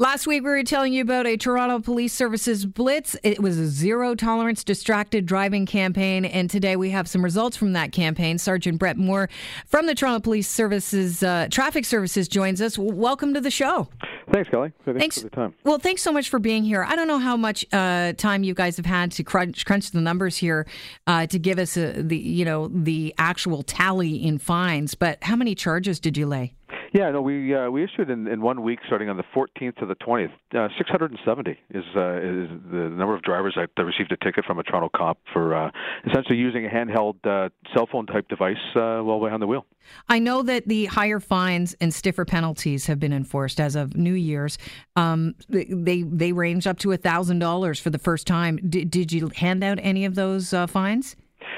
Last week, we were telling you about a Toronto Police Services blitz. It was a zero tolerance distracted driving campaign. And today we have some results from that campaign. Sergeant Brett Moore from the Toronto Police Services uh, Traffic Services joins us. Welcome to the show. Thanks, Kelly. Thanks, thanks, for the time. Well, thanks so much for being here. I don't know how much uh, time you guys have had to crunch, crunch the numbers here uh, to give us a, the you know the actual tally in fines, but how many charges did you lay? Yeah, no, we uh, we issued in, in one week, starting on the 14th to the 20th. Uh, 670 is uh, is the number of drivers that, that received a ticket from a Toronto cop for uh, essentially using a handheld uh, cell phone type device uh, while behind the wheel. I know that the higher fines and stiffer penalties have been enforced as of New Year's. Um, they they range up to thousand dollars for the first time. D- did you hand out any of those uh, fines?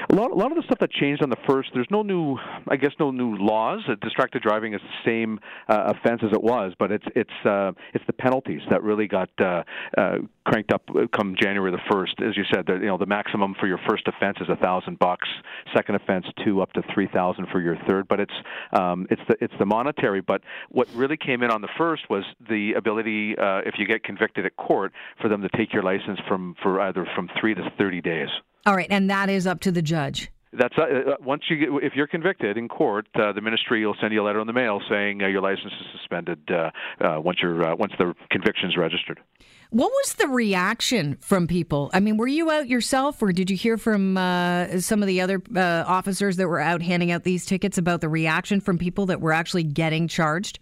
A lot, a lot of the stuff that changed on the first, there's no new, I guess, no new laws. Uh, distracted driving is the same uh, offense as it was, but it's it's uh, it's the penalties that really got uh, uh, cranked up uh, come January the first. As you said, the, you know, the maximum for your first offense is a thousand bucks. Second offense, two up to three thousand for your third. But it's um, it's the it's the monetary. But what really came in on the first was the ability, uh, if you get convicted at court, for them to take your license from for either from three to thirty days. All right, and that is up to the judge. That's uh, uh, once you get, if you're convicted in court, uh, the ministry will send you a letter in the mail saying uh, your license is suspended uh, uh, once your once the conviction is registered. What was the reaction from people? I mean, were you out yourself, or did you hear from some of the other officers that were out handing out these tickets about the reaction from people that were actually getting charged?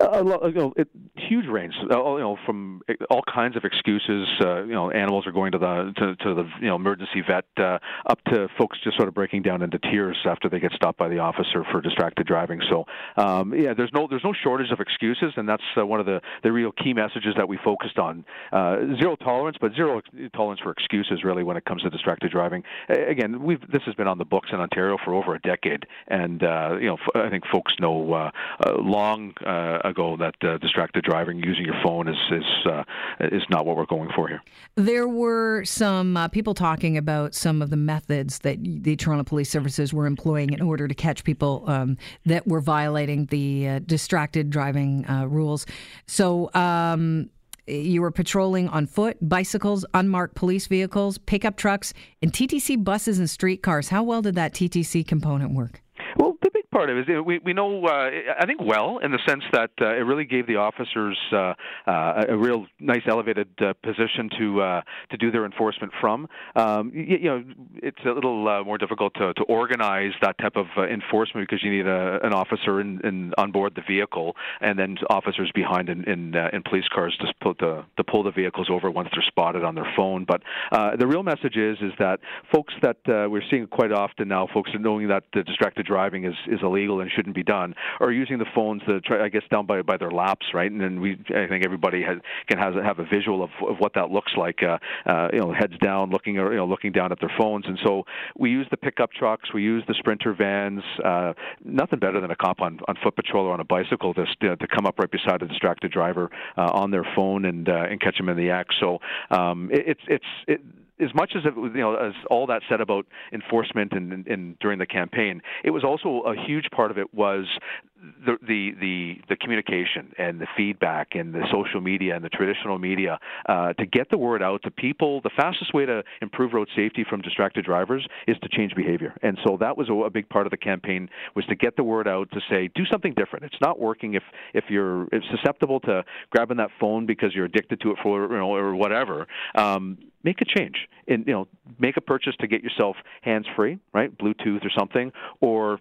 Uh, you know, it, huge range. Uh, you know, from all kinds of excuses. Uh, you know, animals are going to the to, to the you know emergency vet, uh, up to folks just sort of breaking down into tears after they get stopped by the officer for distracted driving. So, um, yeah, there's no there's no shortage of excuses, and that's uh, one of the the real key messages that we focused on. Uh, zero tolerance, but zero tolerance for excuses, really, when it comes to distracted driving. Again, we've this has been on the books in Ontario for over a decade, and uh, you know, I think folks know uh, uh, long. Uh, ago that uh, distracted driving using your phone is is uh, is not what we're going for here. There were some uh, people talking about some of the methods that the Toronto Police Services were employing in order to catch people um, that were violating the uh, distracted driving uh, rules. So. Um, you were patrolling on foot, bicycles, unmarked police vehicles, pickup trucks, and TTC buses and streetcars. How well did that TTC component work? Part of it is we we know uh, I think well in the sense that uh, it really gave the officers uh, uh, a real nice elevated uh, position to uh, to do their enforcement from. Um, you, you know, it's a little uh, more difficult to, to organize that type of uh, enforcement because you need a, an officer in, in on board the vehicle and then officers behind in in, uh, in police cars to pull the to pull the vehicles over once they're spotted on their phone. But uh, the real message is is that folks that uh, we're seeing quite often now, folks are knowing that the distracted driving is is illegal and shouldn't be done, or using the phones to try, I guess, down by by their laps, right? And then we, I think everybody has can has have a visual of, of what that looks like, uh, uh, you know, heads down, looking or you know, looking down at their phones. And so we use the pickup trucks, we use the sprinter vans. Uh, nothing better than a cop on on foot patrol or on a bicycle to to come up right beside a distracted driver uh, on their phone and uh, and catch them in the act. So um, it, it's it's it, as much as it you know, as all that said about enforcement and, and, and, during the campaign, it was also a huge part of it was the, the the the communication and the feedback and the social media and the traditional media uh, to get the word out to people. The fastest way to improve road safety from distracted drivers is to change behavior, and so that was a, a big part of the campaign was to get the word out to say do something different. It's not working if if you're susceptible to grabbing that phone because you're addicted to it for you know or whatever. Um, make a change and you know make a purchase to get yourself hands free right bluetooth or something or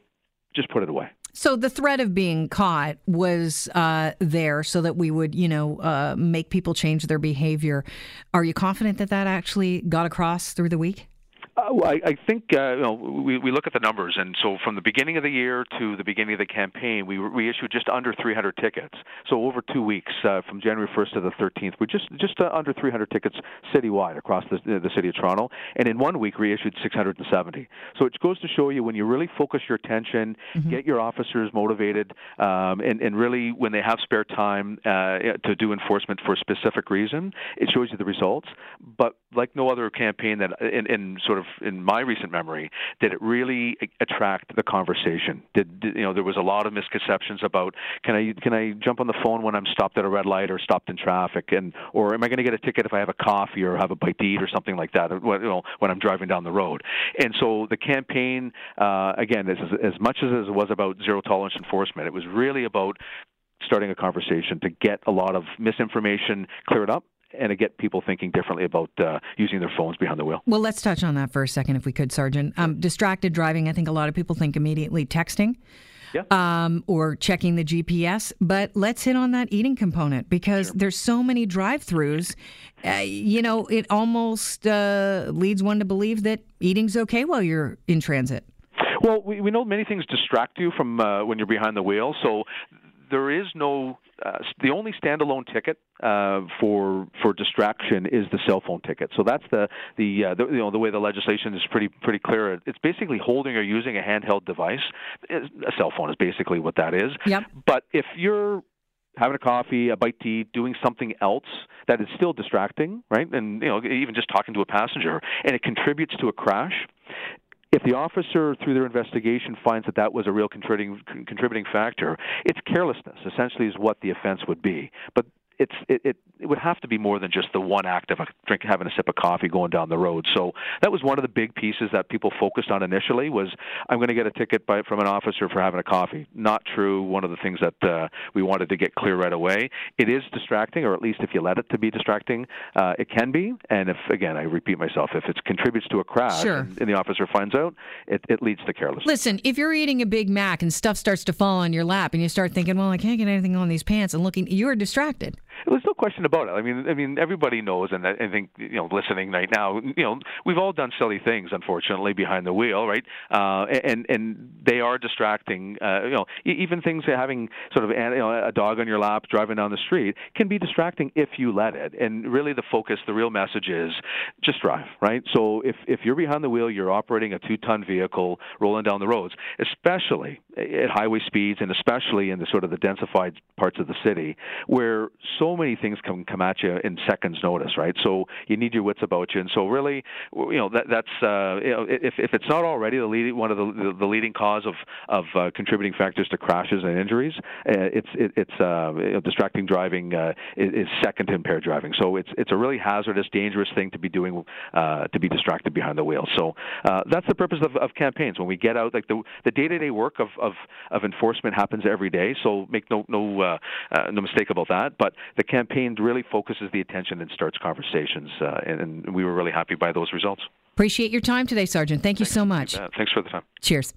just put it away so the threat of being caught was uh, there so that we would, you know, uh, make people change their behavior. Are you confident that that actually got across through the week? Uh, well, I, I think uh, you know we, we look at the numbers, and so from the beginning of the year to the beginning of the campaign, we we issued just under 300 tickets. So over two weeks, uh, from January 1st to the 13th, we just just uh, under 300 tickets citywide across the the city of Toronto, and in one week we issued 670. So it goes to show you when you really focus your attention, mm-hmm. get your officers motivated, um, and and really when they have spare time uh, to do enforcement for a specific reason, it shows you the results. But like no other campaign that in, in sort of in my recent memory, did it really attract the conversation? Did, did you know there was a lot of misconceptions about can I can I jump on the phone when I'm stopped at a red light or stopped in traffic, and or am I going to get a ticket if I have a coffee or have a bite to eat or something like that? You know, when I'm driving down the road. And so the campaign, uh, again, as as much as it was about zero tolerance enforcement, it was really about starting a conversation to get a lot of misinformation cleared up and to get people thinking differently about uh, using their phones behind the wheel. Well, let's touch on that for a second, if we could, Sergeant. Um, distracted driving, I think a lot of people think immediately texting. Yeah. Um, or checking the GPS, but let's hit on that eating component because sure. there's so many drive-throughs. Uh, you know, it almost uh, leads one to believe that eating's okay while you're in transit. Well, we, we know many things distract you from uh, when you're behind the wheel. So there is no uh, the only standalone ticket uh, for for distraction is the cell phone ticket. So that's the the, uh, the you know the way the legislation is pretty pretty clear. It's basically holding or using a handheld device. A cell phone is basically what that is. Yep. But if you're having a coffee, a bite to eat, doing something else that is still distracting, right? And you know, even just talking to a passenger, and it contributes to a crash if the officer, through their investigation, finds that that was a real contributing contributing factor, it's carelessness. Essentially, is what the offense would be. But it's it, it, it would have to be more than just the one act of a drink having a sip of coffee going down the road. So that was one of the big pieces that people focused on initially was I'm going to get a ticket by, from an officer for having a coffee. Not true. One of the things that uh, we wanted to get clear right away. It is distracting, or at least if you let it to be distracting, uh, it can be. And if again, I repeat myself, if it contributes to a crash sure. and, and, the officer finds out, it, it leads to carelessness. Listen, if you're eating a Big Mac and stuff starts to fall on your lap, and you start thinking, well, I can't get anything on these pants, and looking, you're distracted. Question about it. I mean, I mean, everybody knows, and I think you know, listening right now, you know, we've all done silly things, unfortunately, behind the wheel, right? Uh, and and they are distracting. Uh, you know, even things having sort of you know, a dog on your lap driving down the street can be distracting if you let it. And really, the focus, the real message is just drive, right? So if if you're behind the wheel, you're operating a two-ton vehicle rolling down the roads, especially at highway speeds, and especially in the sort of the densified parts of the city, where so many things can come at you in seconds' notice, right? So you need your wits about you, and so really, you know, that, that's uh, you know, if if it's not already the leading one of the the, leading cause of of uh, contributing factors to crashes and injuries, uh, it's it, it's uh, you know, distracting driving uh, is, second to impaired driving. So it's it's a really hazardous, dangerous thing to be doing uh, to be distracted behind the wheel. So uh, that's the purpose of, of campaigns. When we get out, like the the day-to-day work of, of of enforcement happens every day. So make no no uh, uh, no mistake about that. But the campaign really focuses the attention and starts conversations, uh, and, and, we were really happy by those results. Appreciate your time today, Sergeant. Thank you Thanks, so much. Thanks for the time. Cheers.